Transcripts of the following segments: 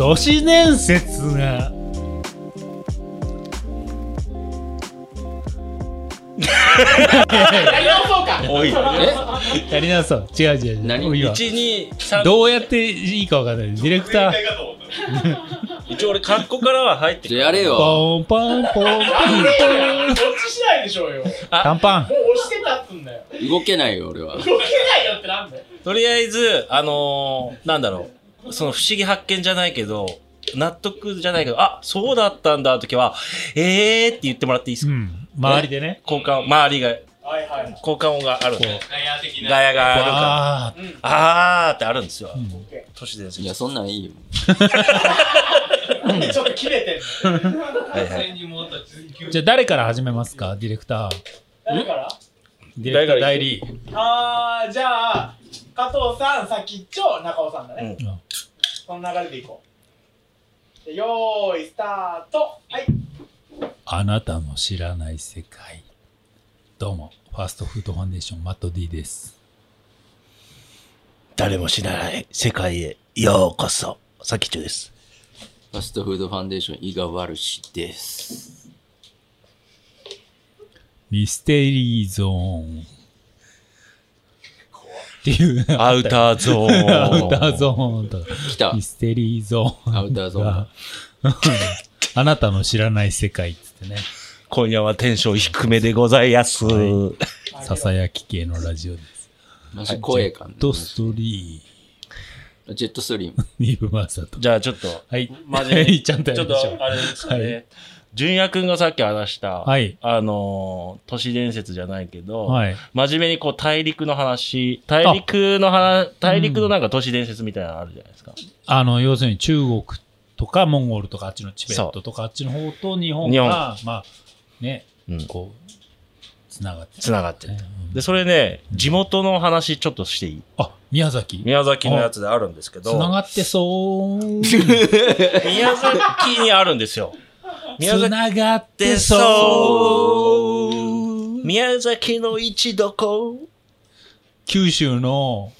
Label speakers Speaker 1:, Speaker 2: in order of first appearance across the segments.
Speaker 1: 都市伝説が。
Speaker 2: やり直そうか。
Speaker 3: おい。
Speaker 1: やりなさい違う。違う違う。
Speaker 4: 何？
Speaker 1: もういいわ。
Speaker 3: 1、2、3。
Speaker 1: どうやっていいかわかんない。ディレクター。
Speaker 3: 一応俺、格好からは入って
Speaker 4: じゃあやれよ。
Speaker 1: ポンポンポンポン
Speaker 2: なんでよこっちしないでしょうよ。もう
Speaker 1: 短パン。
Speaker 2: 押してたっつんだよ。
Speaker 4: 動けないよ、俺は。
Speaker 2: 動けないよってなんだよ。
Speaker 3: とりあえず、あのー、なんだろう。その不思議発見じゃないけど、納得じゃないけど、あ、そうだったんだ時は、えーって言ってもらっていいですか、
Speaker 1: うん。周りでね。
Speaker 3: 交換、周りが、
Speaker 2: はいはい。
Speaker 3: 交換音があるんで。
Speaker 2: ガヤ的
Speaker 3: ガヤがあるから。
Speaker 1: あ
Speaker 3: あー。ってあるんですよ。
Speaker 1: ん。
Speaker 3: 都市伝説。
Speaker 4: いや、そんなんいいよ。
Speaker 2: ちょっと切れてんの？
Speaker 3: はいはい。
Speaker 1: ーじゃあ誰から始めますか？ディレクター。
Speaker 2: 誰から？
Speaker 1: ディレクター代理。
Speaker 2: あーじゃあ加藤さん先っちょ中尾さんだね、
Speaker 1: うん。
Speaker 2: その流れでいこう。でよーいスタート。はい。
Speaker 1: あなたの知らない世界。どうもファーストフードファンデーションマット D です。
Speaker 3: 誰も知らない世界へようこそ。さきちょです。
Speaker 4: ファストフードファンデーション、伊賀ワルシです。
Speaker 1: ミステリーゾーンっていう
Speaker 3: アウターゾーン。
Speaker 1: アウターゾーンと
Speaker 4: 来た
Speaker 1: ミ。ステリーゾーン
Speaker 4: アウターゾーン
Speaker 1: があなたの知らない世界っつってね
Speaker 3: 今夜はテンション低めでございます。
Speaker 1: ささやき系のラジオです
Speaker 4: マジ声感。
Speaker 1: ドストリ
Speaker 4: ジェットストリーム。
Speaker 1: ーニブマサト
Speaker 3: じゃあちょっと、
Speaker 1: はい
Speaker 3: 真面目に
Speaker 1: ちゃんとや
Speaker 3: ちょっ
Speaker 1: りましょう
Speaker 3: と、あれですか
Speaker 1: は
Speaker 3: ね。純也くんがさっき話した、
Speaker 1: はい。
Speaker 3: あのー、都市伝説じゃないけど、
Speaker 1: はい。
Speaker 3: 真面目にこう大陸の話、大陸の話、大陸のなんか都市伝説みたいなのあるじゃないですか。
Speaker 1: あの要するに中国とかモンゴルとかあっちのチベットとかあっちの方と日本
Speaker 3: 日
Speaker 1: がまあね
Speaker 3: うん。
Speaker 1: こうつながって
Speaker 3: つながってる。で、それね、地元の話ちょっとしていい？
Speaker 1: あ宮崎。
Speaker 3: 宮崎のやつであるんですけ
Speaker 1: つ
Speaker 3: ど、
Speaker 1: ながってそう。
Speaker 3: 宮崎にあるんですよ。宮崎
Speaker 1: つながって
Speaker 3: で
Speaker 1: そ
Speaker 3: そう。う宮崎の一どこ？
Speaker 1: 九州の。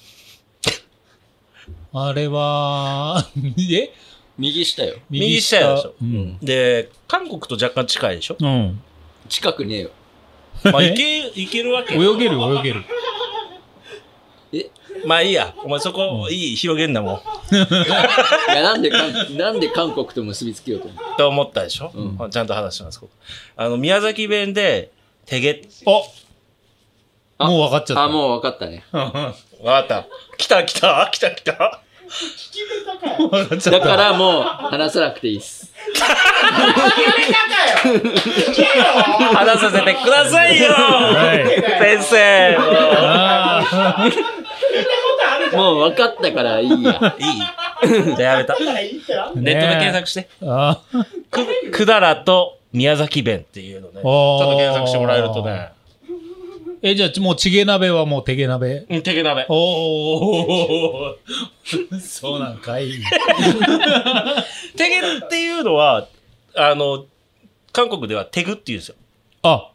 Speaker 1: あれは え？
Speaker 4: 右下よ。
Speaker 3: 右下。でしょ。
Speaker 1: うん、
Speaker 3: で、韓国と若干近いでしょ？
Speaker 1: うん、
Speaker 4: 近くねえよ。
Speaker 3: まあ、いけ、いけるわけ。
Speaker 1: 泳げる泳げる
Speaker 3: まあいいや。お前そこ、いい、広げんなもん。
Speaker 4: いや、なんで韓、なんで韓国と結びつけようと？思う。
Speaker 3: と思ったでしょ、
Speaker 4: う
Speaker 3: ちゃんと話します。あの、宮崎弁で、てげ、
Speaker 1: お
Speaker 4: あ
Speaker 1: もう分かっちゃった
Speaker 4: あ、もう分かったね。
Speaker 3: わかった。来た来た来た来た。
Speaker 1: 分か
Speaker 4: だからもう話さなくていいっす。
Speaker 3: 話させてくださいよ
Speaker 1: はい
Speaker 3: 先生
Speaker 1: あ
Speaker 4: もう分かったからいいや。
Speaker 3: いい？じゃあやめた。ネットで検索して。く、くだらと宮崎弁っていうのね。ちょっと検索してもらえるとね。
Speaker 1: えじゃあもうチゲ鍋はもう手毛鍋
Speaker 3: うん、てげ鍋。
Speaker 1: おお そうなんかい。
Speaker 3: てげっていうのは、あの、韓国ではテグっていうんですよ。
Speaker 1: あ。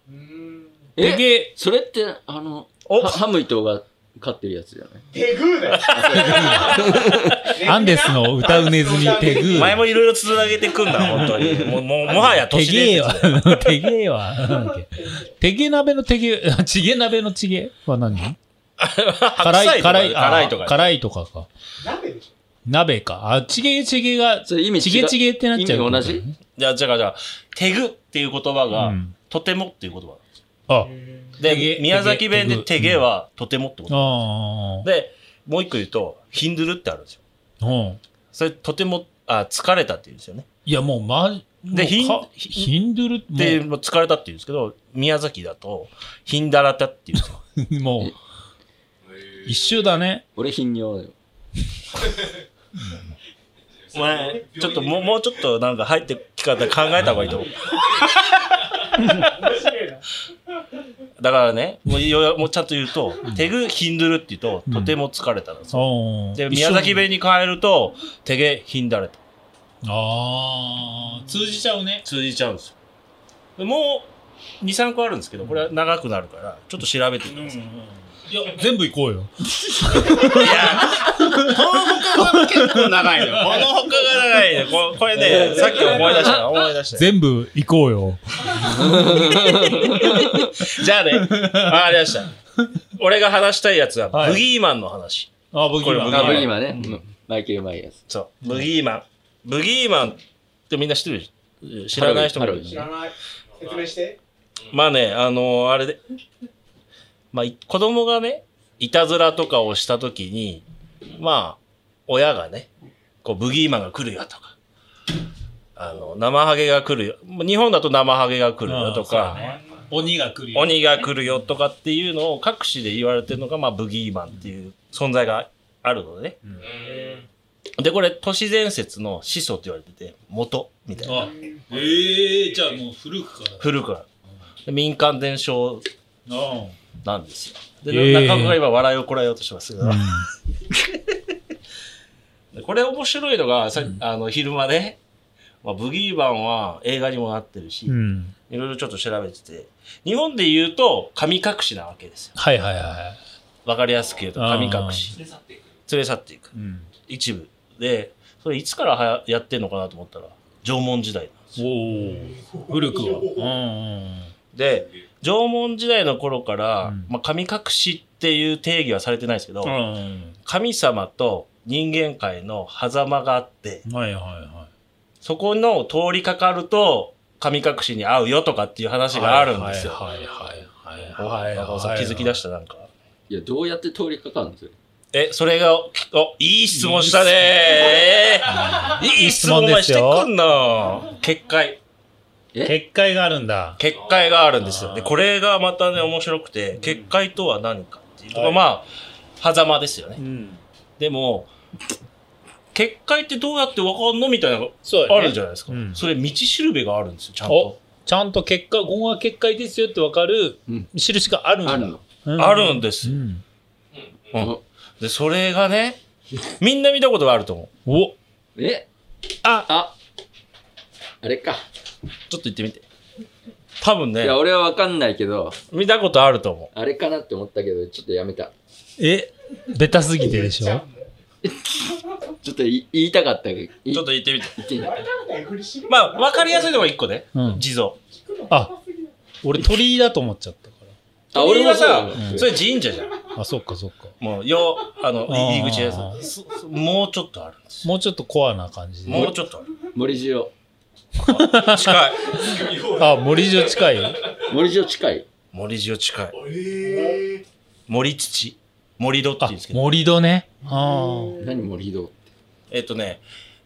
Speaker 1: 手
Speaker 4: え
Speaker 1: 毛
Speaker 4: それって、あの、ハムイトが飼ってるやつじゃない？
Speaker 2: 手グーだよ
Speaker 1: アンデスの歌うネズミ手グ
Speaker 3: 前もいろいろつなげてくんだ、本当に。もう、もう もはや都
Speaker 1: 手
Speaker 3: 市
Speaker 1: 芸は 手芸は、なんだっけ？手芸鍋の手芸、あチゲ鍋のチゲは何？辛い、辛い、あ
Speaker 3: 辛いとか。
Speaker 1: 辛いとかか。
Speaker 2: 鍋でしょ
Speaker 1: 鍋か。あ、チゲチゲが、
Speaker 4: それ意味違う？
Speaker 1: チゲチゲってなっちゃう。
Speaker 4: 意味同じ？
Speaker 3: じゃあ、じゃあ、じゃあ、テグっていう言葉が、
Speaker 1: うん
Speaker 3: とてもっていう言葉。
Speaker 1: あ、
Speaker 3: で宮崎弁で
Speaker 1: テゲ
Speaker 3: テゲはとてもってこと。
Speaker 1: あ
Speaker 3: で、もう一個言うと、ヒンドゥルってあるんですよ。
Speaker 1: あ。うん。
Speaker 3: それ、とても、あ、疲れたって言うんですよね。
Speaker 1: いや、もう、ま、
Speaker 3: でヒン
Speaker 1: ヒンドゥル
Speaker 3: で、
Speaker 1: も
Speaker 3: もう疲れたって言うんですけど、宮崎だと、ヒンダラタって言うんですよ。
Speaker 1: う、もう、一周だね。
Speaker 4: 俺頻尿だよ。
Speaker 3: お前、ちょっともう、もうちょっとなんか入ってき方考えた方がいいと思う。
Speaker 2: 面白いな。
Speaker 3: だからね、もうよもうちゃんと言うと、テグヒンドゥルって言うと、とても疲れたんですよ。で、宮崎弁に変えると、テゲヒンダレと
Speaker 1: ああ、通じちゃうね。
Speaker 3: 通じちゃうんですよ。でもう、2、3個あるんですけど、これは長くなるから、ちょっと調べてください。
Speaker 1: いや、全部行こうよ。
Speaker 3: いや、この他が結構長いのよ。この他が長いのよ。ここれね、さっき思い出した思い出した。
Speaker 1: 全部行こうよ。
Speaker 3: じゃあね、わかりました。俺が話したいやつは、
Speaker 1: はい
Speaker 3: ブギーマンの話。
Speaker 1: あ、
Speaker 3: ブギーマン
Speaker 4: ブギーマンね。うんマイケル・マイヤーズ。
Speaker 3: そう、ブギーマン。ブギーマンってみんな知ってる？知らない人もいる
Speaker 2: 知らない。説明して。
Speaker 3: まあね、あのあれで、まあ、い子供がね、いたずらとかをしたときに、まあ、親がね、こう、ブギーマンが来るよとか、あの、生ハゲが来るよ。まあ日本だと生ハゲが来るよとか、
Speaker 1: 鬼が来るよ。
Speaker 3: 鬼が来るよとかっていうのを各地で言われてるのが、まあ、ブギーマンっていう存在があるのでね。で、これ、都市伝説の始祖って言われてて、元みたいな。
Speaker 1: あ、ええじゃあもう古くから。
Speaker 3: 古くから。で民間伝承
Speaker 1: あ
Speaker 3: なんですよ。
Speaker 1: へ
Speaker 3: で、
Speaker 1: ー
Speaker 3: 中岡が今笑いをこらえようとしてますけど、でこれ面白いのが、さあの、昼間ね、まあ、ブギーマンは映画にもなってるし、
Speaker 1: うん。
Speaker 3: いろいろちょっと調べてて、日本で言うと神隠しなわけですよ。
Speaker 1: はいはいは
Speaker 3: わかりやすく言うと神隠し。
Speaker 2: 連れ去っていく。
Speaker 3: 連れ去っていく。
Speaker 1: い。うん。
Speaker 3: 一部。で、それいつからはややってんのかなと思ったら、縄文時代なんですよ。
Speaker 1: おお。古くは。うん
Speaker 3: で、縄文時代の頃から、
Speaker 1: うん
Speaker 3: まあ、神隠しっていう定義はされてないですけど、
Speaker 1: うん。うん。
Speaker 3: 神様と人間界の狭間があって、
Speaker 1: はいはいは
Speaker 3: そこの通りかかると、神隠しに合うよとかっていう
Speaker 1: い。
Speaker 3: 話があるんですよ。
Speaker 1: はいはいはい
Speaker 3: お
Speaker 1: はい。
Speaker 3: 中尾さん気づき出したなんか。
Speaker 4: いや、どうやって通りかかるんですよ。
Speaker 3: え、それが、お、いい質問したねーいい質問してくんな結界。
Speaker 1: 結界があるんだ。
Speaker 3: 結界があるんですよ。で、これがまたね、面白くて、結界とは何かっていうところ、まあ、狭間ですよね
Speaker 1: う。ん。
Speaker 3: でも、結界ってどうやってわかんのみたいなのがあるじゃないですか。
Speaker 1: うん
Speaker 3: それ、道しるべがあるんですよ、ちゃん
Speaker 1: お
Speaker 3: と。
Speaker 1: ちゃんと結界、ここが結界ですよってわかる
Speaker 4: うん
Speaker 1: 印があるんだ。
Speaker 4: ある
Speaker 1: ん
Speaker 3: あるんですよ。
Speaker 1: うん。
Speaker 3: うんで、それがね、みんな見たことがあると思う。
Speaker 1: お
Speaker 4: え？
Speaker 1: あ
Speaker 4: ああれか。
Speaker 3: ちょっと言ってみて。多分ね
Speaker 4: いや、、俺はわかんないけど、
Speaker 3: 見たことあると思
Speaker 4: あれかなって思ったけど、ちょっとやめた。
Speaker 1: え？ベタすぎてでしょ？
Speaker 4: ちょっと言い言いたかったけど、
Speaker 3: ちょっと言ってみて。
Speaker 4: 言ってない。
Speaker 2: なんか振り絞る
Speaker 3: まあ、わかりやすいのが一個ね。
Speaker 1: うん。
Speaker 3: 地蔵。
Speaker 1: あ、俺鳥居だと思っちゃったか
Speaker 4: あ、俺もそうだ
Speaker 3: 鳥居は
Speaker 4: ね
Speaker 1: うん
Speaker 3: それ神社じゃん。
Speaker 1: ら。あ、そっかそっか。
Speaker 3: もう、よ、あの、
Speaker 1: あー
Speaker 3: 入り口ですそそもうちょっとあるんですよ。
Speaker 1: もうちょっとコアな感じで。
Speaker 3: もうちょっとある。
Speaker 4: 森塩。
Speaker 3: 近い。
Speaker 1: あ、森城近い？
Speaker 4: 森塩近い。
Speaker 3: 森塩近い。
Speaker 2: えー
Speaker 3: 森土？森戸って言
Speaker 1: あ
Speaker 3: うんですけ、ど。
Speaker 1: 森戸ね。あ
Speaker 4: 何森戸
Speaker 3: えっとね、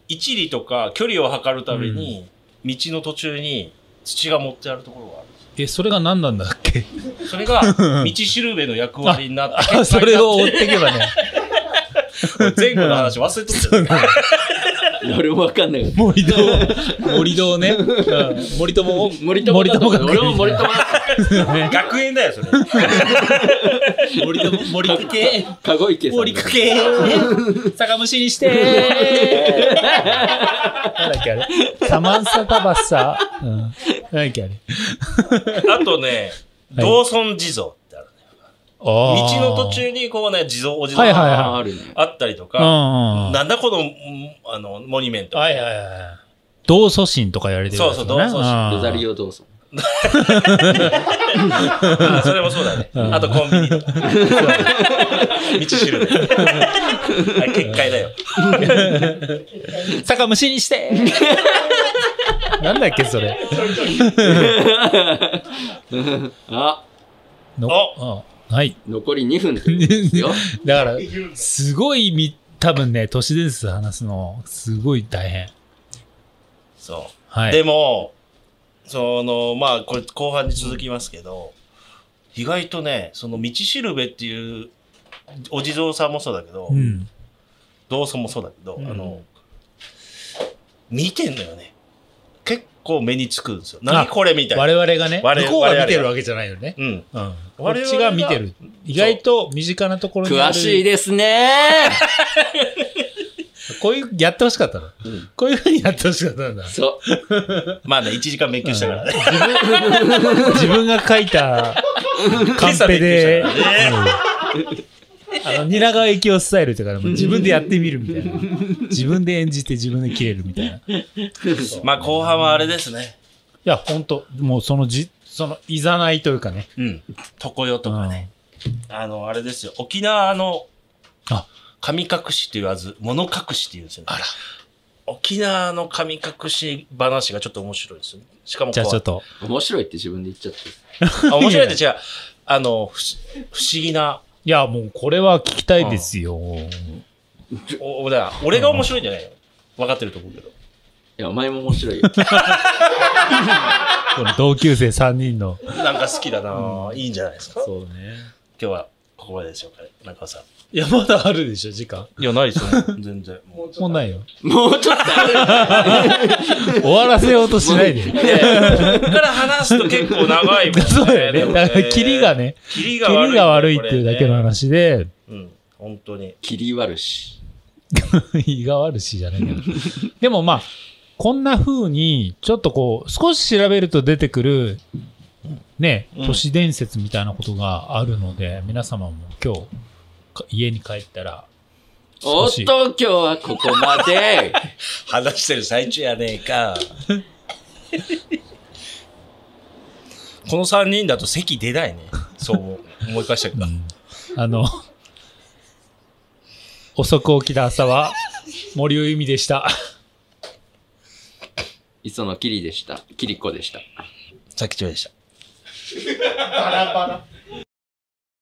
Speaker 3: 一里とか距離を測るために、道の途中に土が持ってあるところがある。
Speaker 1: え、それが何なんだっけ？
Speaker 3: それが、道しるべの役割になって、
Speaker 1: あ、それを追っていけばね。
Speaker 3: 前後の話忘れとった。
Speaker 4: 俺もわかんない。
Speaker 1: 森戸、森戸をね。う ん森友も、
Speaker 4: 森友
Speaker 1: 森友が
Speaker 4: 俺も森友
Speaker 3: 学園だよ、それ。
Speaker 1: 森友、森かけ。
Speaker 4: 籠池さん。
Speaker 1: 森かけ。酒蒸しにして。なんだっけあれ。サマンサタバッサ。うん。なんだっけあれ。
Speaker 3: あとね、
Speaker 1: はい
Speaker 3: 道村地蔵。
Speaker 1: 道
Speaker 3: 道の途中にこうね、地蔵、お地蔵
Speaker 1: はいはいはい
Speaker 4: あ
Speaker 3: ったりと
Speaker 1: うん
Speaker 3: か、
Speaker 1: うんうん。
Speaker 3: なんだこの、うんあの、モニュメント。
Speaker 1: はいはいはい。同祖神とか言われてるやつね
Speaker 3: そうそう同祖神
Speaker 4: ロザリ
Speaker 1: オ。
Speaker 4: オ・ドーソン。
Speaker 3: あそれもそうだね。
Speaker 1: うん
Speaker 3: あとコンビニとか。道しるべ。はい結界だよ。
Speaker 1: 酒蒸しにして。なんだっけそれ。
Speaker 4: あ、
Speaker 1: のあはい。
Speaker 4: 残り2分ですよ。
Speaker 1: だから、すごいみ、多分ね、都市伝説話すの、すごい大変。
Speaker 3: そう。
Speaker 1: はい。
Speaker 3: でも、その、まあ、これ後半に続きますけど、意外とね、その道しるべっていう、お地蔵さんもそうだけど、
Speaker 1: うん。
Speaker 3: 道祖もそうだけど、
Speaker 1: うん
Speaker 3: あの、見てんのよね。結構目につくんですよ。何これみたいな。
Speaker 1: 我々がね、
Speaker 3: 我々
Speaker 1: 向こうが見てるわけじゃないよね。
Speaker 3: うん。
Speaker 1: うん。こっちが見てる。意外と身近なところにある。
Speaker 4: 詳しいですね
Speaker 1: こういう、やってほしかったの。
Speaker 4: ん
Speaker 1: こういうふうにやってほしかったんだ。
Speaker 4: そう。
Speaker 3: まあね、1時間勉強したからね。
Speaker 1: 自分が書いたカンペで、うんあの、蜷川幸雄スタイルとかでも自分でやってみるみたいな。自分で演じて自分で切れるみたいな。い
Speaker 3: まあ後半はあれですね。
Speaker 1: や、ほんと、もうそのじ、その、いざないというかね。
Speaker 3: うん。床よとかね。あの、あれですよ。沖縄の
Speaker 1: あ、
Speaker 3: 神隠しって言わず、物隠しって言うんですよね。あら。沖縄の神隠し話がちょっと面白いですよね。しかもこう
Speaker 1: じゃあちょっと、
Speaker 4: 面白いって自分で言っちゃって。
Speaker 3: あ 面白いって違う。あの、ふし不思議な、
Speaker 1: いや、もうこれは聞きたいですよ。
Speaker 3: お、おだから俺が面白いんじゃないよ。分かってると思うけど。
Speaker 4: いや、お前も面白いよ。
Speaker 1: この同級生3人の。
Speaker 3: なんか好きだな、いいんじゃないですか？
Speaker 1: そうね。
Speaker 3: 今日はここまででしょうかね。中尾さん。
Speaker 1: いや、まだあるでしょ、時間。
Speaker 3: いや、ないですよ。全然。もう
Speaker 1: もうないよ。
Speaker 4: もうちょっとある。
Speaker 1: 終わらせようとしないで。
Speaker 3: ここから話すと結構長いもんね。
Speaker 1: そうだよね。だから、キリがね、
Speaker 3: キリ
Speaker 1: キリが悪いっていうだけの
Speaker 3: こ
Speaker 1: 話で、
Speaker 3: うん、本当に。
Speaker 4: 切り悪し。
Speaker 1: 胃が悪しじゃないけど。でもまあ、こんな風に、ちょっとこう、少し調べると出てくる、ね、
Speaker 3: うん
Speaker 1: 都市伝説みたいなことがあるので、皆様も今日、か家に帰ったら、
Speaker 4: おっと、今日はここまで。
Speaker 3: 話してる最中やねえか。この3人だと席出ないね。そう思い返したけど。
Speaker 1: あの、遅く起きた朝は、森尾由美でした。
Speaker 4: 磯野キリでした。キリコでした。
Speaker 3: さっきちょいでした。
Speaker 2: バラバラ。